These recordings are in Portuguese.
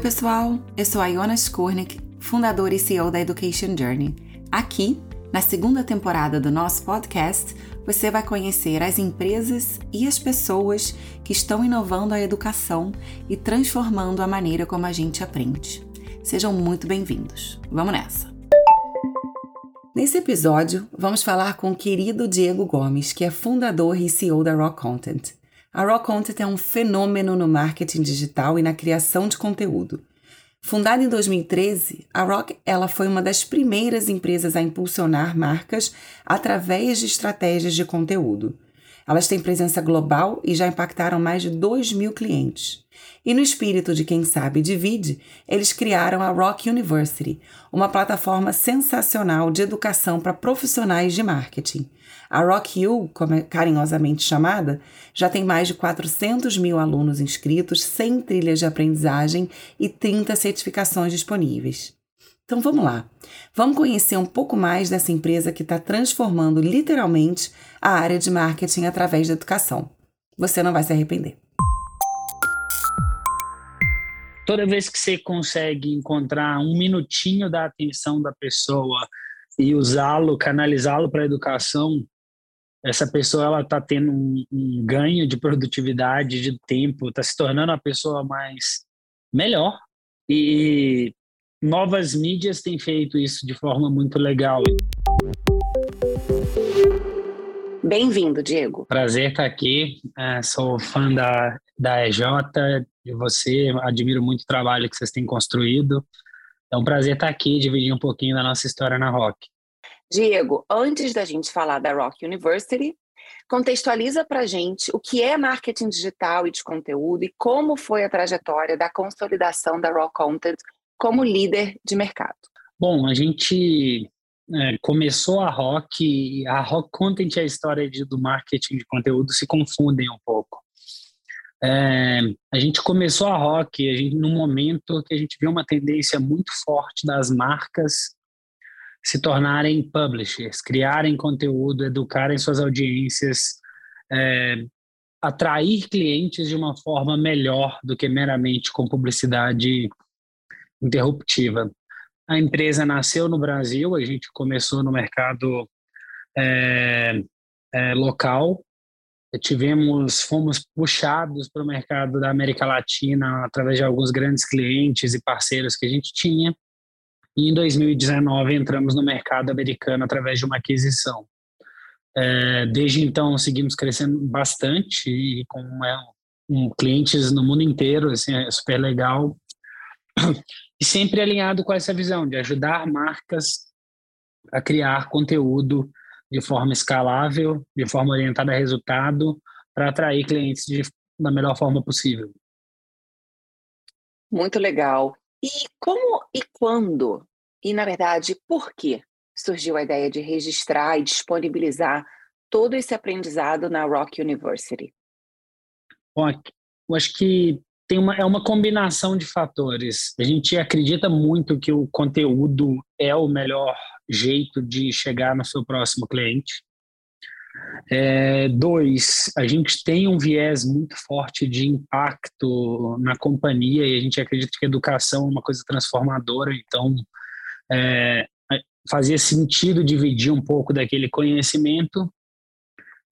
pessoal, eu sou a Iona Skornik, fundadora e CEO da Education Journey. Aqui, na segunda temporada do nosso podcast, você vai conhecer as empresas e as pessoas que estão inovando a educação e transformando a maneira como a gente aprende. Sejam muito bem-vindos. Vamos nessa! Nesse episódio, vamos falar com o querido Diego Gomes, que é fundador e CEO da Rock Content. A Raw Content é um fenômeno no marketing digital e na criação de conteúdo. Fundada em 2013, a Rock ela foi uma das primeiras empresas a impulsionar marcas através de estratégias de conteúdo. Elas têm presença global e já impactaram mais de 2 mil clientes. E no espírito de quem sabe divide, eles criaram a Rock University, uma plataforma sensacional de educação para profissionais de marketing. A Rock U, como é carinhosamente chamada, já tem mais de 400 mil alunos inscritos, 100 trilhas de aprendizagem e 30 certificações disponíveis. Então vamos lá, vamos conhecer um pouco mais dessa empresa que está transformando literalmente a área de marketing através da educação. Você não vai se arrepender. toda vez que você consegue encontrar um minutinho da atenção da pessoa e usá-lo, canalizá-lo para a educação, essa pessoa ela está tendo um, um, ganho de produtividade, de tempo, está se tornando uma pessoa mais melhor e novas mídias têm feito isso de forma muito legal. Bem-vindo, Diego. Prazer estar aqui. É, sou fã da, da EJ, de você, admiro muito o trabalho que vocês têm construído. É um prazer estar aqui e dividir um pouquinho da nossa história na Rock. Diego, antes da gente falar da Rock University, contextualiza para gente o que é marketing digital e de conteúdo e como foi a trajetória da consolidação da Rock Content como líder de mercado. Bom, a gente é, começou a Rock a Rock Content e a história de, do marketing de conteúdo se confundem um pouco. É, a gente começou a rock a gente, num momento que a gente viu uma tendência muito forte das marcas se tornarem publishers, criarem conteúdo, educarem suas audiências, é, atrair clientes de uma forma melhor do que meramente com publicidade interruptiva. A empresa nasceu no Brasil, a gente começou no mercado é, é, local, tivemos, fomos puxados para o mercado da América Latina através de alguns grandes clientes e parceiros que a gente tinha. E em 2019 entramos no mercado americano através de uma aquisição. É, desde então seguimos crescendo bastante e com é, um, clientes no mundo inteiro, assim, é super legal. E sempre alinhado com essa visão de ajudar marcas a criar conteúdo de forma escalável, de forma orientada a resultado, para atrair clientes de, da melhor forma possível. Muito legal. E como e quando, e na verdade, por que surgiu a ideia de registrar e disponibilizar todo esse aprendizado na Rock University? Bom, eu acho que tem uma, é uma combinação de fatores. A gente acredita muito que o conteúdo é o melhor jeito de chegar no seu próximo cliente. É, dois, a gente tem um viés muito forte de impacto na companhia e a gente acredita que educação é uma coisa transformadora, então é, fazia sentido dividir um pouco daquele conhecimento.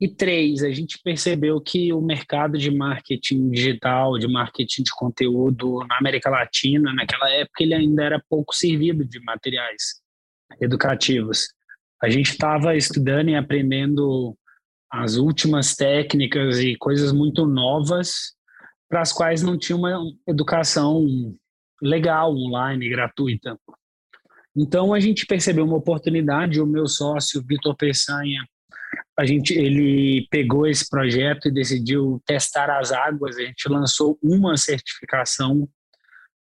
E três, a gente percebeu que o mercado de marketing digital, de marketing de conteúdo na América Latina, naquela época, ele ainda era pouco servido de materiais educativos. A gente estava estudando e aprendendo as últimas técnicas e coisas muito novas para as quais não tinha uma educação legal online, gratuita. Então a gente percebeu uma oportunidade, o meu sócio Vitor Peçanha, a gente ele pegou esse projeto e decidiu testar as águas, a gente lançou uma certificação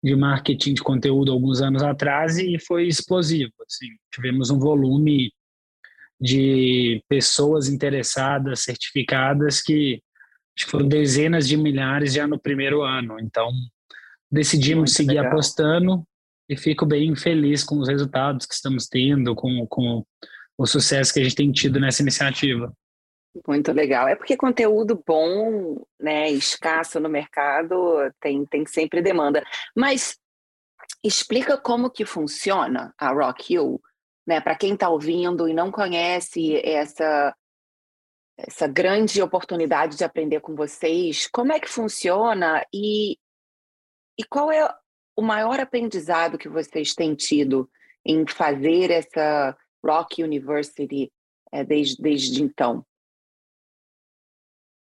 de marketing de conteúdo alguns anos atrás e foi explosivo. Assim, tivemos um volume de pessoas interessadas, certificadas, que acho que foram dezenas de milhares já no primeiro ano. Então, decidimos Muito seguir legal. apostando e fico bem feliz com os resultados que estamos tendo, com, com o sucesso que a gente tem tido nessa iniciativa. Muito legal. É porque conteúdo bom, né, escasso no mercado, tem, tem sempre demanda. Mas explica como que funciona a Rock You, né? Para quem está ouvindo e não conhece essa essa grande oportunidade de aprender com vocês, como é que funciona e, e qual é o maior aprendizado que vocês têm tido em fazer essa Rock University é, desde, desde então?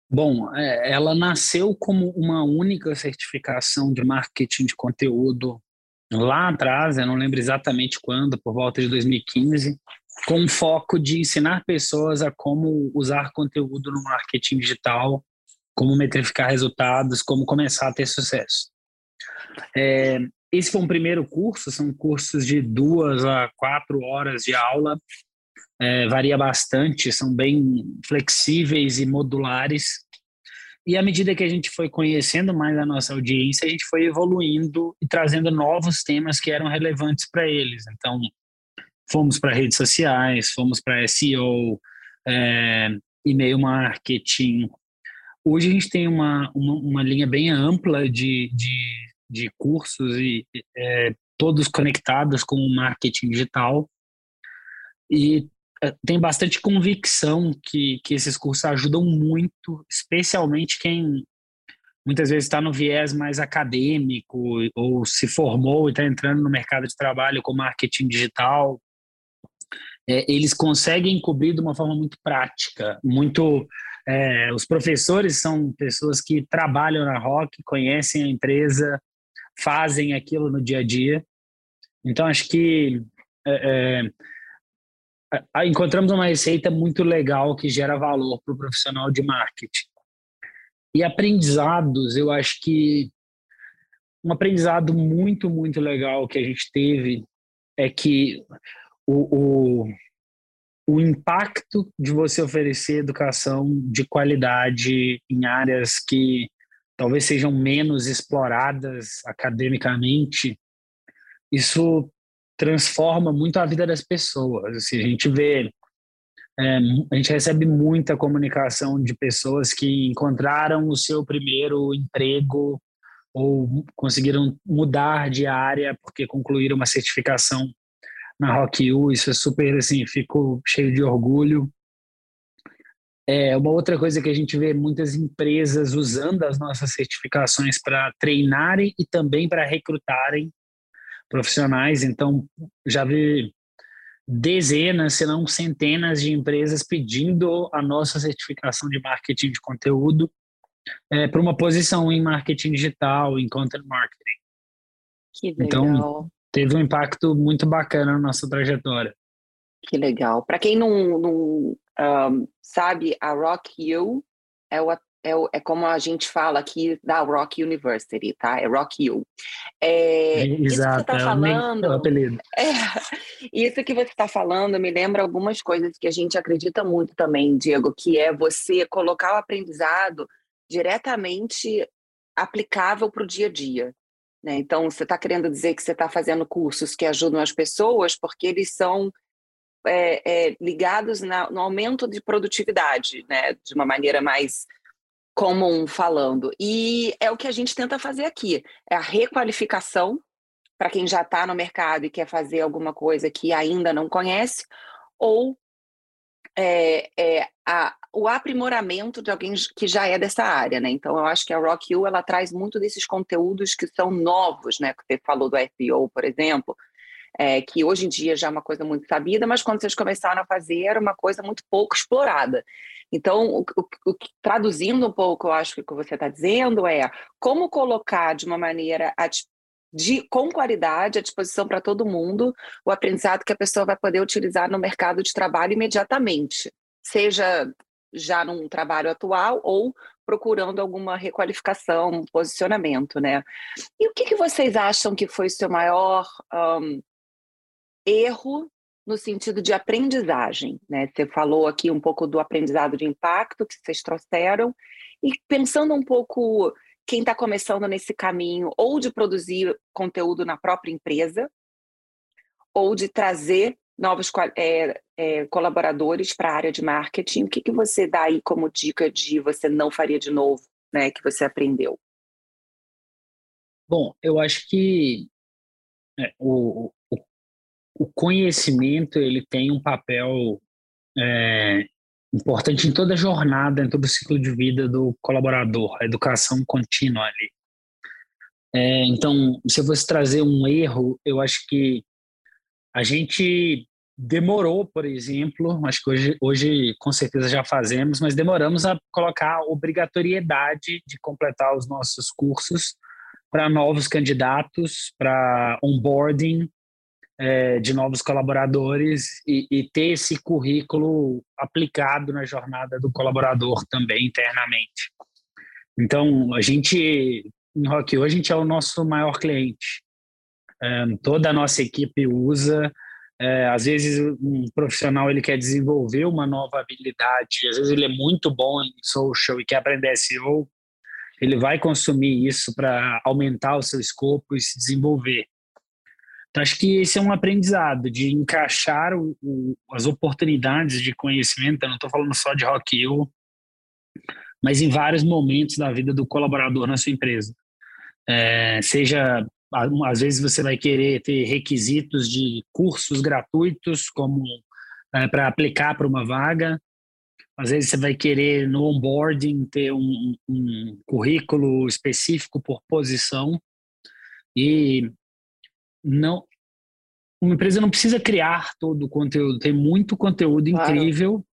Bom, é, ela nasceu como uma única certificação de marketing de conteúdo lá atrás, eu não lembro exatamente quando, por volta de 2015, com foco de ensinar pessoas a como usar conteúdo no marketing digital, como metrificar resultados, como começar a ter sucesso. É, esse foi um primeiro curso, são cursos de duas a quatro horas de aula, é, varia bastante, são bem flexíveis e modulares. E à medida que a gente foi conhecendo mais a nossa audiência, a gente foi evoluindo e trazendo novos temas que eram relevantes para eles. Então, fomos para redes sociais, fomos para SEO, é, e-mail marketing. Hoje a gente tem uma, uma, uma linha bem ampla de, de, de cursos e é, todos conectados com o marketing digital. E é, tem bastante convicção que, que esses cursos ajudam muito, especialmente quem muitas vezes está no viés mais acadêmico ou se formou e está entrando no mercado de trabalho com marketing digital é, eles conseguem cobrir de uma forma muito prática, muito é, os professores são pessoas que trabalham na Rock, conhecem a empresa, fazem aquilo no dia a dia. Então acho que é, é encontramos uma receita muito legal que gera valor para o profissional de marketing. E aprendizados, eu acho que um aprendizado muito, muito legal que a gente teve é que o, o, o impacto de você oferecer educação de qualidade em áreas que talvez sejam menos exploradas academicamente, isso transforma muito a vida das pessoas. Assim, a gente vê, é, a gente recebe muita comunicação de pessoas que encontraram o seu primeiro emprego ou conseguiram mudar de área porque concluíram uma certificação na Rock U, isso é super assim, fico cheio de orgulho. É uma outra coisa que a gente vê muitas empresas usando as nossas certificações para treinarem e também para recrutarem profissionais. Então, já vi dezenas, se não centenas de empresas pedindo a nossa certificação de marketing de conteúdo é, para uma posição em marketing digital, em content marketing. Que então, legal. Então, teve um impacto muito bacana na nossa trajetória. Que legal. Para quem não, não um, sabe, a Rock U é, o, é, o, é, como a gente fala aqui da Rock University, tá? É Rock U. É, Exato, isso que você está é falando. apelido. É, isso que você está falando me lembra algumas coisas que a gente acredita muito também, Diego, que é você colocar o aprendizado diretamente aplicável para o dia a dia. Né? Então, você está querendo dizer que você está fazendo cursos que ajudam as pessoas porque eles são é, é, ligados na, no aumento de produtividade, né? de uma maneira mais comum falando. E é o que a gente tenta fazer aqui: é a requalificação para quem já está no mercado e quer fazer alguma coisa que ainda não conhece, ou é, é a, o aprimoramento de alguém que já é dessa área, né? Então eu acho que a Rock U ela traz muito desses conteúdos que são novos, né? Que você falou do SEO, por exemplo, é, que hoje em dia já é uma coisa muito sabida, mas quando vocês começaram a fazer era uma coisa muito pouco explorada. Então, o, o, o, traduzindo um pouco, eu acho que o que você está dizendo é como colocar de uma maneira de, com qualidade à disposição para todo mundo o aprendizado que a pessoa vai poder utilizar no mercado de trabalho imediatamente, seja já num trabalho atual ou procurando alguma requalificação, posicionamento, né? E o que, que vocês acham que foi o seu maior um, erro no sentido de aprendizagem, né? Você falou aqui um pouco do aprendizado de impacto que vocês trouxeram e pensando um pouco quem está começando nesse caminho ou de produzir conteúdo na própria empresa ou de trazer novos é, é, colaboradores para a área de marketing, o que, que você dá aí como dica de você não faria de novo, né, que você aprendeu? Bom, eu acho que é, o, o, conhecimento ele tem um papel é, importante em toda a jornada, em todo o ciclo de vida do colaborador, a educação contínua ali. É, então, se eu fosse trazer um erro, eu acho que a gente demorou, por exemplo, acho que hoje, hoje com certeza já fazemos, mas demoramos a colocar a obrigatoriedade de completar os nossos cursos para novos candidatos, para onboarding é, de novos colaboradores e, e, ter esse currículo aplicado na jornada do colaborador também internamente. Então, a gente, em Rock a gente é o nosso maior cliente. É, toda a nossa equipe usa, é, às vezes um profissional ele quer desenvolver uma nova habilidade, às vezes ele é muito bom em social e quer aprender SEO, ele vai consumir isso para aumentar o seu escopo e se desenvolver. Então, acho que esse é um aprendizado de encaixar o, o, as oportunidades de conhecimento. Eu não estou falando só de Rock Hill, mas em vários momentos da vida do colaborador na sua empresa. É, seja às vezes você vai querer ter requisitos de cursos gratuitos como é, para aplicar para uma vaga. Às vezes você vai querer no onboarding ter um, um currículo específico por posição e não uma empresa não precisa criar todo o conteúdo. Tem muito conteúdo claro. incrível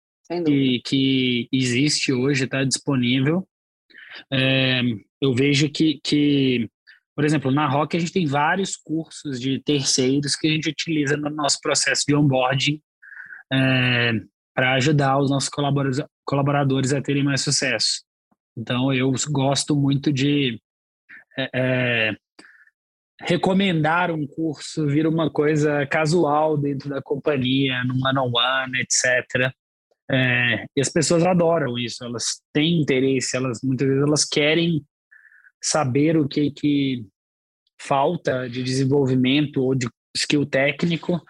que, que existe hoje, está disponível. É, eu vejo que, que por exemplo, na Rock a gente tem vários cursos de terceiros que a gente utiliza no nosso processo de onboarding é, para ajudar os nossos colaboradores, colaboradores a terem mais sucesso. Então, eu gosto muito de é, é, recomendar um curso vir uma coisa casual dentro da companhia, no one-on-one, etc. É, e as pessoas adoram isso, elas têm interesse, elas muitas vezes elas querem saber o que, que falta de desenvolvimento ou de skill técnico.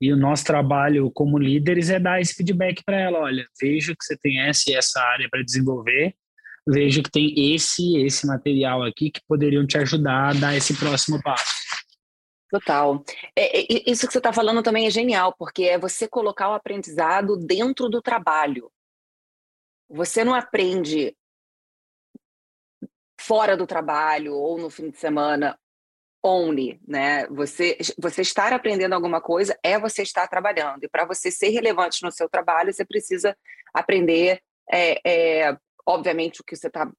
E o nosso trabalho como líderes é dar esse feedback para ela. Olha, vejo que você tem essa e essa área para desenvolver, vejo que tem esse esse material aqui que poderiam te ajudar a dar esse próximo passo. Total. É, é, isso que você está falando também é genial, porque é você colocar o aprendizado dentro do trabalho. Você não aprende fora do trabalho ou no fim de semana only, né? Você, você estar aprendendo alguma coisa é você estar trabalhando. E para você ser relevante no seu trabalho, você precisa aprender, é, é, obviamente, o que você está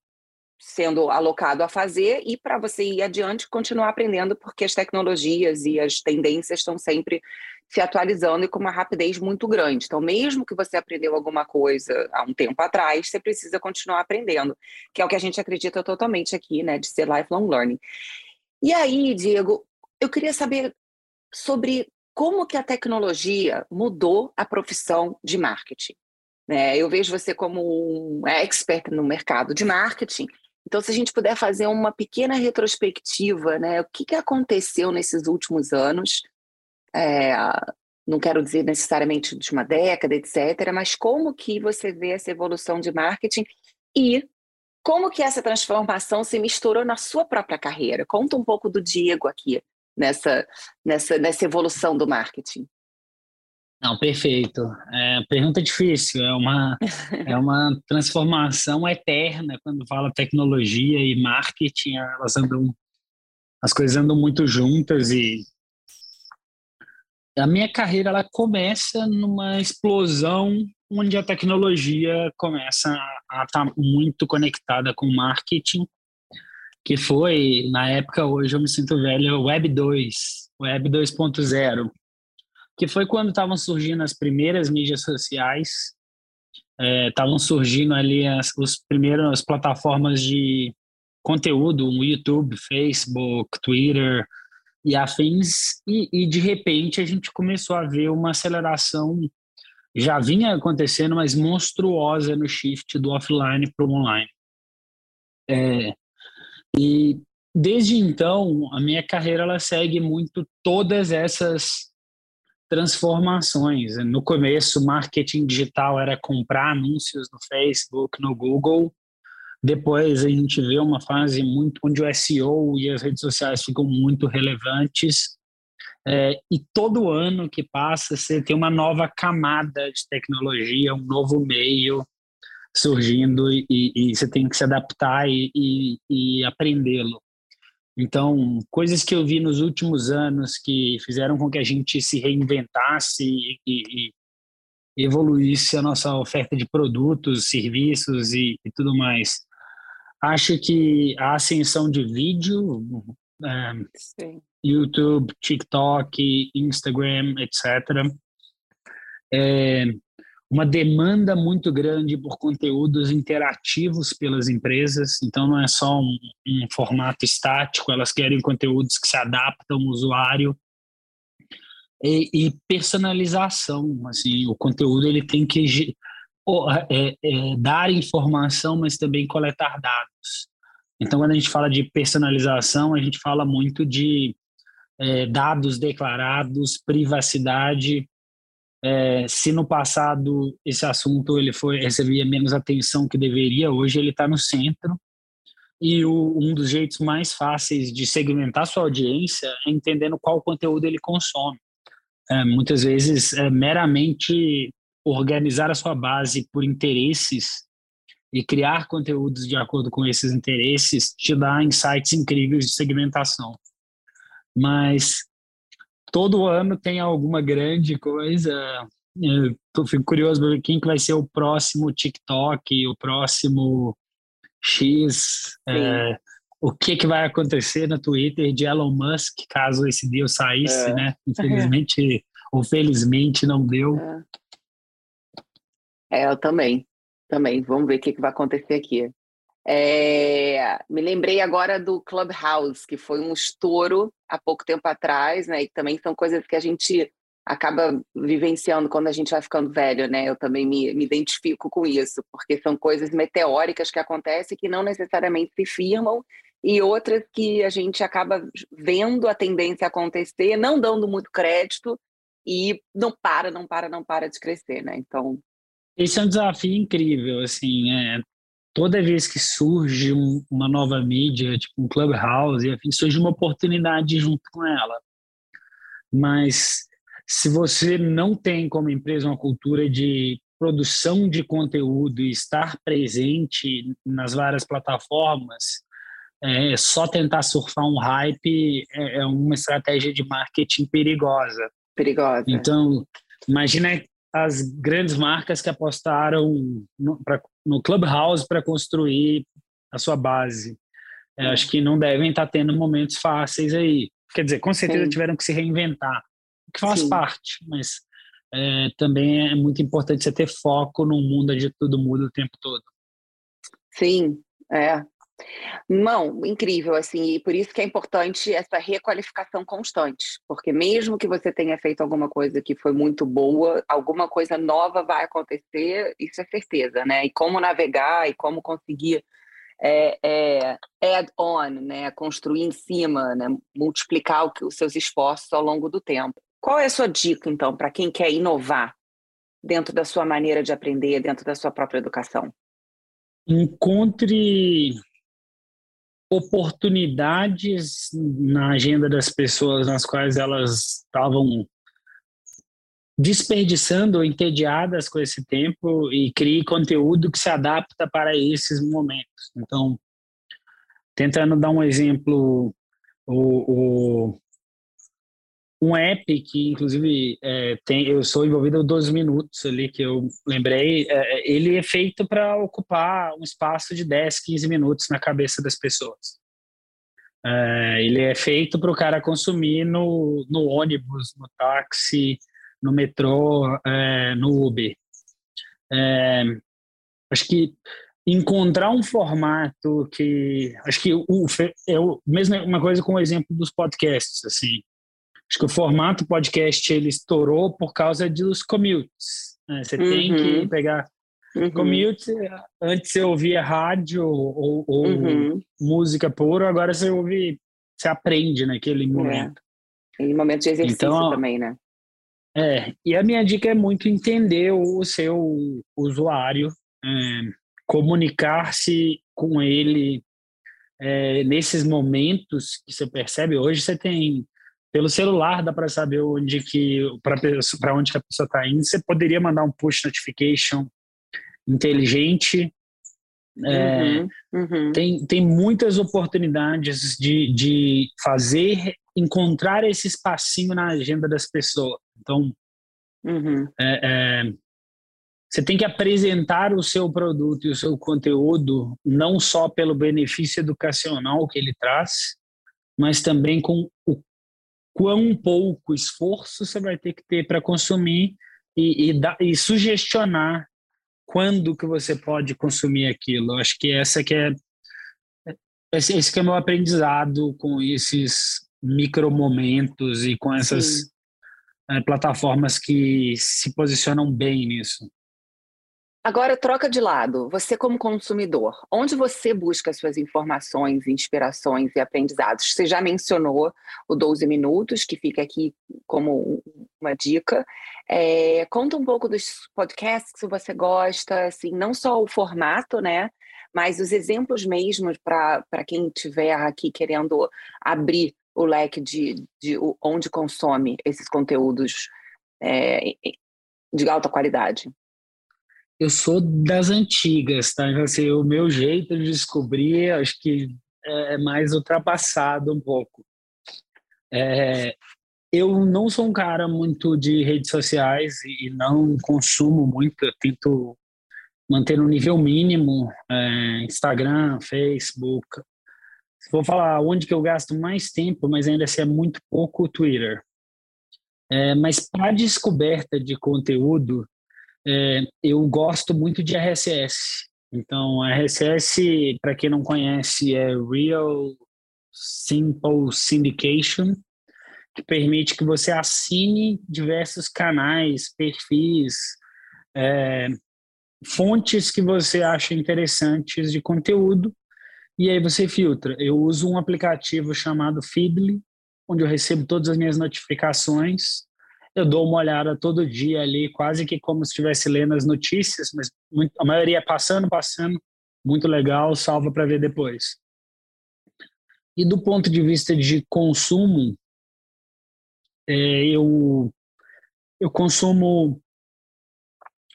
sendo alocado a fazer e para você ir adiante continuar aprendendo porque as tecnologias e as tendências estão sempre se atualizando e com uma rapidez muito grande. Então, mesmo que você aprendeu alguma coisa há um tempo atrás, você precisa continuar aprendendo, que é o que a gente acredita totalmente aqui, né, de ser lifelong learning. E aí, Diego, eu queria saber sobre como que a tecnologia mudou a profissão de marketing. Né? Eu vejo você como um expert no mercado de marketing. Então, se a gente puder fazer uma pequena retrospectiva, né? O que, que aconteceu nesses últimos anos é, não quero dizer necessariamente de uma década, etc., mas como que você vê essa evolução de marketing e como que essa transformação se misturou na sua própria carreira? Conta um pouco do Diego aqui, nessa, nessa, nessa evolução do marketing. Não, perfeito. É, pergunta difícil, é uma, é uma transformação eterna quando fala tecnologia e marketing, elas andam, as coisas andam muito juntas e a minha carreira ela começa numa explosão onde a tecnologia começa a estar tá muito conectada com o marketing, que foi, na época, hoje eu me sinto velho, Web 2, Web 2.0, que foi quando estavam surgindo as primeiras mídias sociais, estavam é, surgindo ali as os primeiras plataformas de conteúdo, o YouTube, Facebook, Twitter, e afins, e, e de repente a gente começou a ver uma aceleração, já vinha acontecendo, mas monstruosa no shift do offline para o online. É, e desde então, a minha carreira ela segue muito todas essas transformações. No começo, marketing digital era comprar anúncios no Facebook, no Google, depois a gente vê uma fase muito onde o SEO e as redes sociais ficam muito relevantes. É, e todo ano que passa, você tem uma nova camada de tecnologia, um novo meio surgindo e, e, você tem que se adaptar e, e, e aprendê-lo. Então, coisas que eu vi nos últimos anos que fizeram com que a gente se reinventasse e, e, e evoluísse a nossa oferta de produtos, serviços e, e, tudo mais. Acho que a ascensão de vídeo, é, YouTube, TikTok, Instagram, etc., é, uma demanda muito grande por conteúdos interativos pelas empresas, então não é só um, um, formato estático, elas querem conteúdos que se adaptam ao usuário e, e personalização, assim, o conteúdo ele tem que é, é, dar informação, mas também coletar dados. Então, quando a gente fala de personalização, a gente fala muito de é, dados declarados, privacidade, é, se no passado esse assunto ele foi recebia menos atenção que deveria, hoje ele está no centro. E o, um dos jeitos mais fáceis de segmentar sua audiência é entendendo qual conteúdo ele consome. É, muitas vezes, é, meramente organizar a sua base por interesses e criar conteúdos de acordo com esses interesses te dá insights incríveis de segmentação. Mas todo ano tem alguma grande coisa. Eu fico curioso para ver quem que vai ser o próximo TikTok, o próximo X, é, o que que vai acontecer no Twitter de Elon Musk, caso esse deal saísse, é. né? Infelizmente, ou felizmente não deu. É. é, eu também, também. Vamos ver o que, que vai acontecer aqui. É, me lembrei agora do Clubhouse, que foi um estouro há pouco tempo atrás, né? E também são coisas que a gente acaba vivenciando quando a gente vai ficando velho, né? Eu também me, me identifico com isso, porque são coisas meteóricas que acontecem que não necessariamente se firmam e outras que a gente acaba vendo a tendência acontecer, não dando muito crédito e não para, não para, não para de crescer, né? Então esse é um desafio incrível, assim, é, toda vez que surge um, uma nova mídia, tipo um Clubhouse, enfim, surge uma oportunidade junto com ela. Mas se você não tem como empresa uma cultura de produção de conteúdo e estar presente nas várias plataformas, é, só tentar surfar um hype é, é uma estratégia de marketing perigosa. Perigosa. Então, imagina as grandes marcas que apostaram no, pra, no Clubhouse para construir a sua base. É, acho que não devem estar tá tendo momentos fáceis aí. Quer dizer, com certeza Sim. tiveram que se reinventar, o que faz Sim. parte, mas é, também é muito importante você ter foco num mundo onde tudo muda o tempo todo. Sim, é. Não, incrível, assim, e por isso que é importante essa requalificação constante, porque mesmo que você tenha feito alguma coisa que foi muito boa, alguma coisa nova vai acontecer, isso é certeza, né? E como navegar e como conseguir é, é, add-on, né? Construir em cima, né? Multiplicar que, os seus esforços ao longo do tempo. Qual é a sua dica, então, para quem quer inovar dentro da sua maneira de aprender, dentro da sua própria educação? Encontre oportunidades na agenda das pessoas nas quais elas estavam desperdiçando ou entediadas com esse tempo e crie conteúdo que se adapta para esses momentos. Então, tentando dar um exemplo, o, o um app que inclusive é, tem eu sou envolvido 12 minutos ali que eu lembrei é, ele é feito para ocupar um espaço de 10 15 minutos na cabeça das pessoas. É, ele é feito para o cara consumir no, no ônibus no táxi no metrô é, no Uber. É, acho que encontrar um formato que acho que o, é o mesmo uma coisa com o exemplo dos podcasts assim Acho que o formato podcast ele estourou por causa dos commutes. Né? Você uhum. tem que uhum. pegar uhum. commute. Antes você ouvia rádio ou, ou uhum. música pura, agora você ouve, você aprende naquele é. momento. É. Em momento de exercício então, também, né? É, e a minha dica é muito entender o seu usuário, é, comunicar-se com ele é, nesses momentos que você percebe. Hoje você tem pelo celular dá para saber onde que para onde que a pessoa está indo. Você poderia mandar um push notification inteligente. É, uhum, uhum. Tem, tem muitas oportunidades de, de fazer, encontrar esse espacinho na agenda das pessoas. Então, uhum. é, é, você tem que apresentar o seu produto e o seu conteúdo não só pelo benefício educacional que ele traz, mas também com o quão pouco esforço você vai ter que ter para consumir e, e, da, e, sugestionar quando que você pode consumir aquilo. Eu acho que essa que é esse, esse que é meu aprendizado com esses micromomentos e com essas é, plataformas que se posicionam bem nisso. Agora, troca de lado. Você, como consumidor, onde você busca suas informações, inspirações e aprendizados? Você já mencionou o 12 Minutos, que fica aqui como uma dica. É, conta um pouco dos podcasts que você gosta, assim, não só o formato, né? Mas os exemplos mesmos para quem estiver aqui querendo abrir o leque de, de onde consome esses conteúdos é, de alta qualidade eu sou das antigas, tá? Então, assim, o meu jeito de descobrir, acho que é mais ultrapassado um pouco. É, eu não sou um cara muito de redes sociais e não consumo muito, eu tento manter no nível mínimo é, Instagram, Facebook. For falar onde que eu gasto mais tempo, mas ainda assim é muito pouco Twitter. É, mas para descoberta de conteúdo, é, eu gosto muito de RSS. Então, RSS, para quem não conhece, é Real Simple Syndication, que permite que você assine diversos canais, perfis, é, fontes que você acha interessantes de conteúdo, e aí você filtra. Eu uso um aplicativo chamado Feedly, onde eu recebo todas as minhas notificações eu dou uma olhada todo dia ali, quase que como se estivesse lendo as notícias, mas muito, a maioria passando, passando, muito legal, salva para ver depois. E do ponto de vista de consumo, é, eu, eu consumo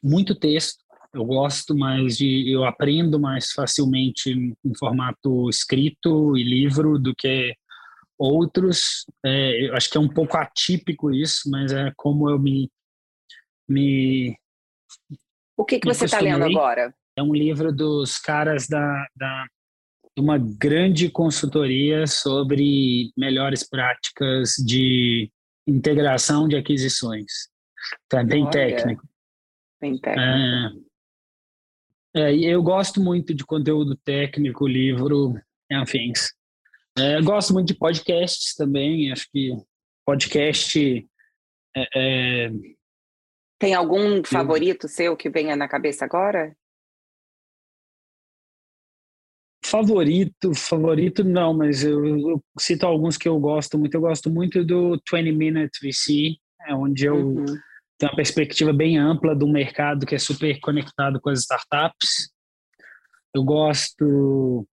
muito texto, eu gosto mais de, eu aprendo mais facilmente em formato escrito e livro do que Outros, é, eu acho que é um pouco atípico isso, mas é como eu me. me o que, que você está lendo agora? É um livro dos caras da, da uma grande consultoria sobre melhores práticas de integração de aquisições. Então, é bem Olha, técnico. Bem técnico. É, é, eu gosto muito de conteúdo técnico, livro, enfim. É, gosto muito de podcasts também, acho que podcast. É, é... Tem algum favorito seu que venha na cabeça agora? Favorito, favorito não, mas eu, eu, cito alguns que eu gosto muito. Eu gosto muito do 20 Minute VC, é onde eu uhum. tenho uma perspectiva bem ampla do mercado que é super conectado com as startups. Eu gosto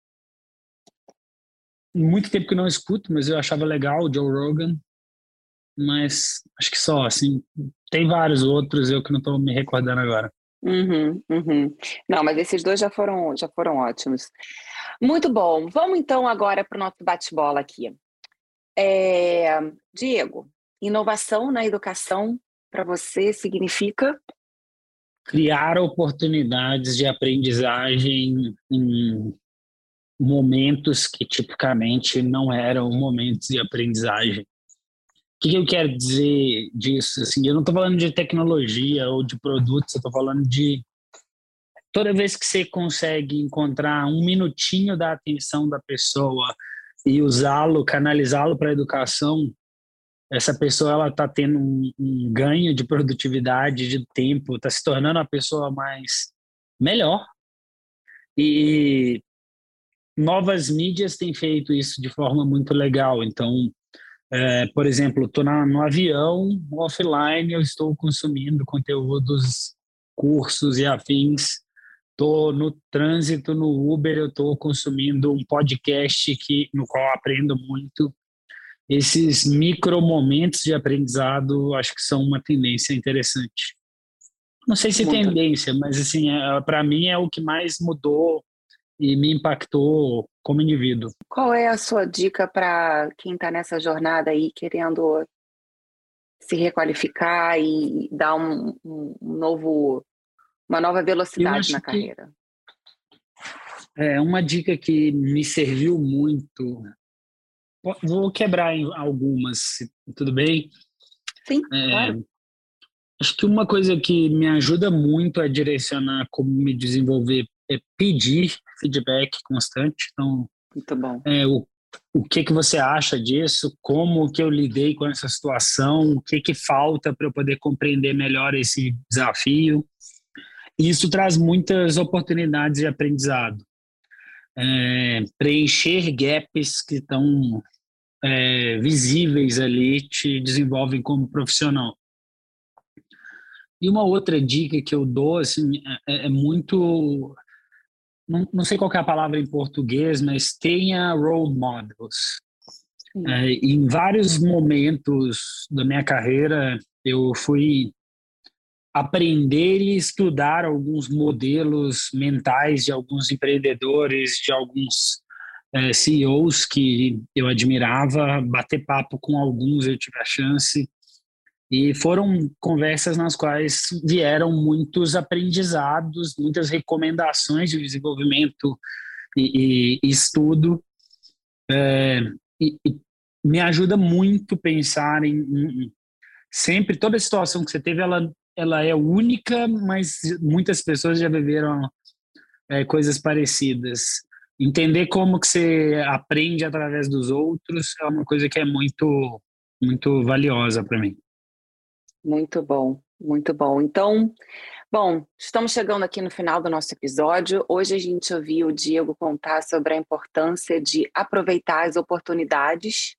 muito tempo que não escuto, mas eu achava legal o Joe Rogan. Mas acho que só, assim, tem vários outros, eu que não estou me recordando agora. Uhum, uhum. Não, mas esses dois já foram, já foram ótimos. Muito bom. Vamos então agora para o nosso bate-bola aqui. É, Diego, inovação na educação para você significa? Criar oportunidades de aprendizagem em momentos que tipicamente não eram momentos de aprendizagem. O que eu quero dizer disso? Assim, eu não estou falando de tecnologia ou de produtos, eu estou falando de toda vez que você consegue encontrar um minutinho da atenção da pessoa e usá-lo, canalizá-lo para a educação, essa pessoa ela está tendo um, um, ganho de produtividade, de tempo, está se tornando uma pessoa mais melhor. E novas mídias têm feito isso de forma muito legal. Então, é, por exemplo, estou no avião, offline, eu estou consumindo conteúdos, cursos e afins. Estou no trânsito, no Uber, eu estou consumindo um podcast que, no qual aprendo muito. esses micro momentos de aprendizado acho que são uma tendência interessante. Não sei se Muito. tendência, mas assim, é, para mim é o que mais mudou e me impactou como indivíduo. Qual é a sua dica para quem está nessa jornada aí querendo se requalificar e dar um, um novo, uma nova velocidade na carreira? É uma dica que me serviu muito. Vou quebrar em algumas, tudo bem? Sim, é, claro. Acho que uma coisa que me ajuda muito a direcionar como me desenvolver é pedir feedback constante. Então, muito bom. É, o, o que que você acha disso? Como que eu lidei com essa situação? O que que falta para eu poder compreender melhor esse desafio? Isso traz muitas oportunidades de aprendizado. É, preencher gaps que estão é, visíveis ali te desenvolvem como profissional. E uma outra dica que eu dou assim é, é muito não, não, sei qual é a palavra em português, mas tenha role models. É, em vários momentos da minha carreira, eu fui aprender e estudar alguns modelos mentais de alguns empreendedores, de alguns é, CEOs que eu admirava, bater papo com alguns eu tive a chance. E foram conversas nas quais vieram muitos aprendizados, muitas recomendações de desenvolvimento e, e estudo. É, e, e, me ajuda muito pensar em, em, sempre toda situação que você teve ela ela é única mas muitas pessoas já viveram é, coisas parecidas entender como que você aprende através dos outros é uma coisa que é muito muito valiosa para mim muito bom, muito bom. Então, bom, estamos chegando aqui no final do nosso episódio. Hoje a gente ouviu o Diego contar sobre a importância de aproveitar as oportunidades,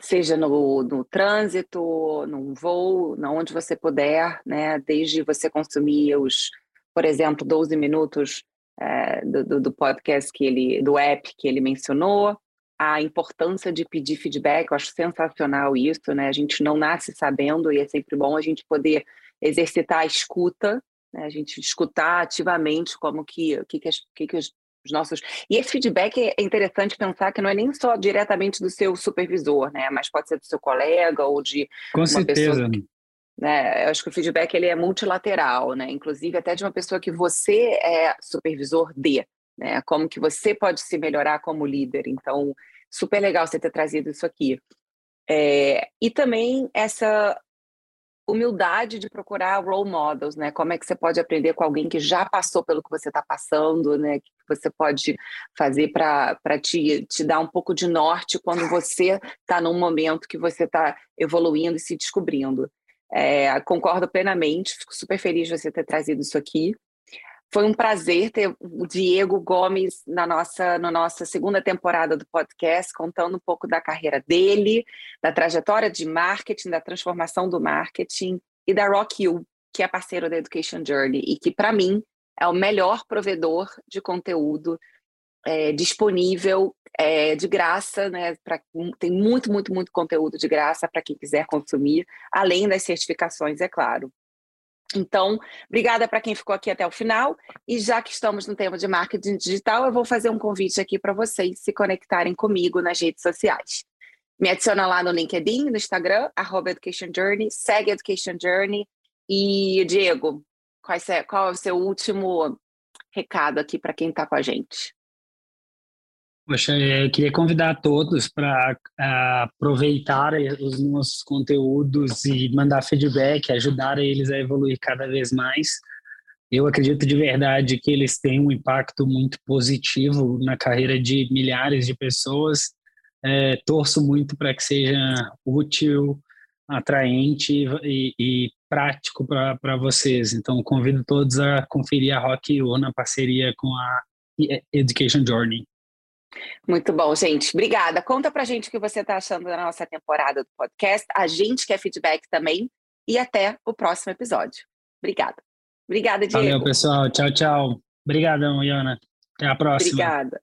seja no, no trânsito, num voo, onde você puder, né? Desde você consumir os, por exemplo, 12 minutos é, do, do podcast que ele, do app que ele mencionou, a importância de pedir feedback, eu acho sensacional isso, né? A gente não nasce sabendo e é sempre bom a gente poder exercitar a escuta, né? A gente escutar ativamente como que, o que, que, que, que os, os nossos. E esse feedback é interessante pensar que não é nem só diretamente do seu supervisor, né? Mas pode ser do seu colega ou de Com uma certeza. pessoa. Que, né? Eu acho que o feedback ele é multilateral, né? Inclusive até de uma pessoa que você é supervisor de, né? Como que você pode se melhorar como líder. Então, super legal você ter trazido isso aqui. É, e também essa humildade de procurar role models, né? Como é que você pode aprender com alguém que já passou pelo que você está passando, né? Que você pode fazer para te, te dar um pouco de norte quando você está num momento que você está evoluindo e se descobrindo. É, concordo plenamente, fico super feliz de você ter trazido isso aqui. Foi um prazer ter o Diego Gomes na nossa, na nossa segunda temporada do podcast, contando um pouco da carreira dele, da trajetória de marketing, da transformação do marketing e da Rock You, que é parceiro da Education Journey e que, para mim, é o melhor provedor de conteúdo é, disponível é, de graça, né? Pra, tem muito, muito, muito conteúdo de graça para quem quiser consumir, além das certificações, é claro. Então, obrigada para quem ficou aqui até o final. E já que estamos no tema de marketing digital, eu vou fazer um convite aqui para vocês se conectarem comigo nas redes sociais. Me adiciona lá no LinkedIn, no Instagram, arroba Education Journey, segue Education Journey. E, Diego, qual é, qual é o seu último recado aqui para quem está com a gente? Poxa, eu queria convidar todos para aproveitar os nossos conteúdos e mandar feedback, ajudar eles a evoluir cada vez mais. Eu acredito de verdade que eles têm um impacto muito positivo na carreira de milhares de pessoas. É, torço muito para que seja útil, atraente e, e prático para vocês. Então, convido todos a conferir a Rock U na parceria com a Education Journey. Muito bom, gente. Obrigada. Conta pra gente o que você está achando da nossa temporada do podcast. A gente quer feedback também. E até o próximo episódio. Obrigada. Obrigada, Diego. Valeu, pessoal. Tchau, tchau. Obrigadão, Iana. Até a próxima. Obrigada.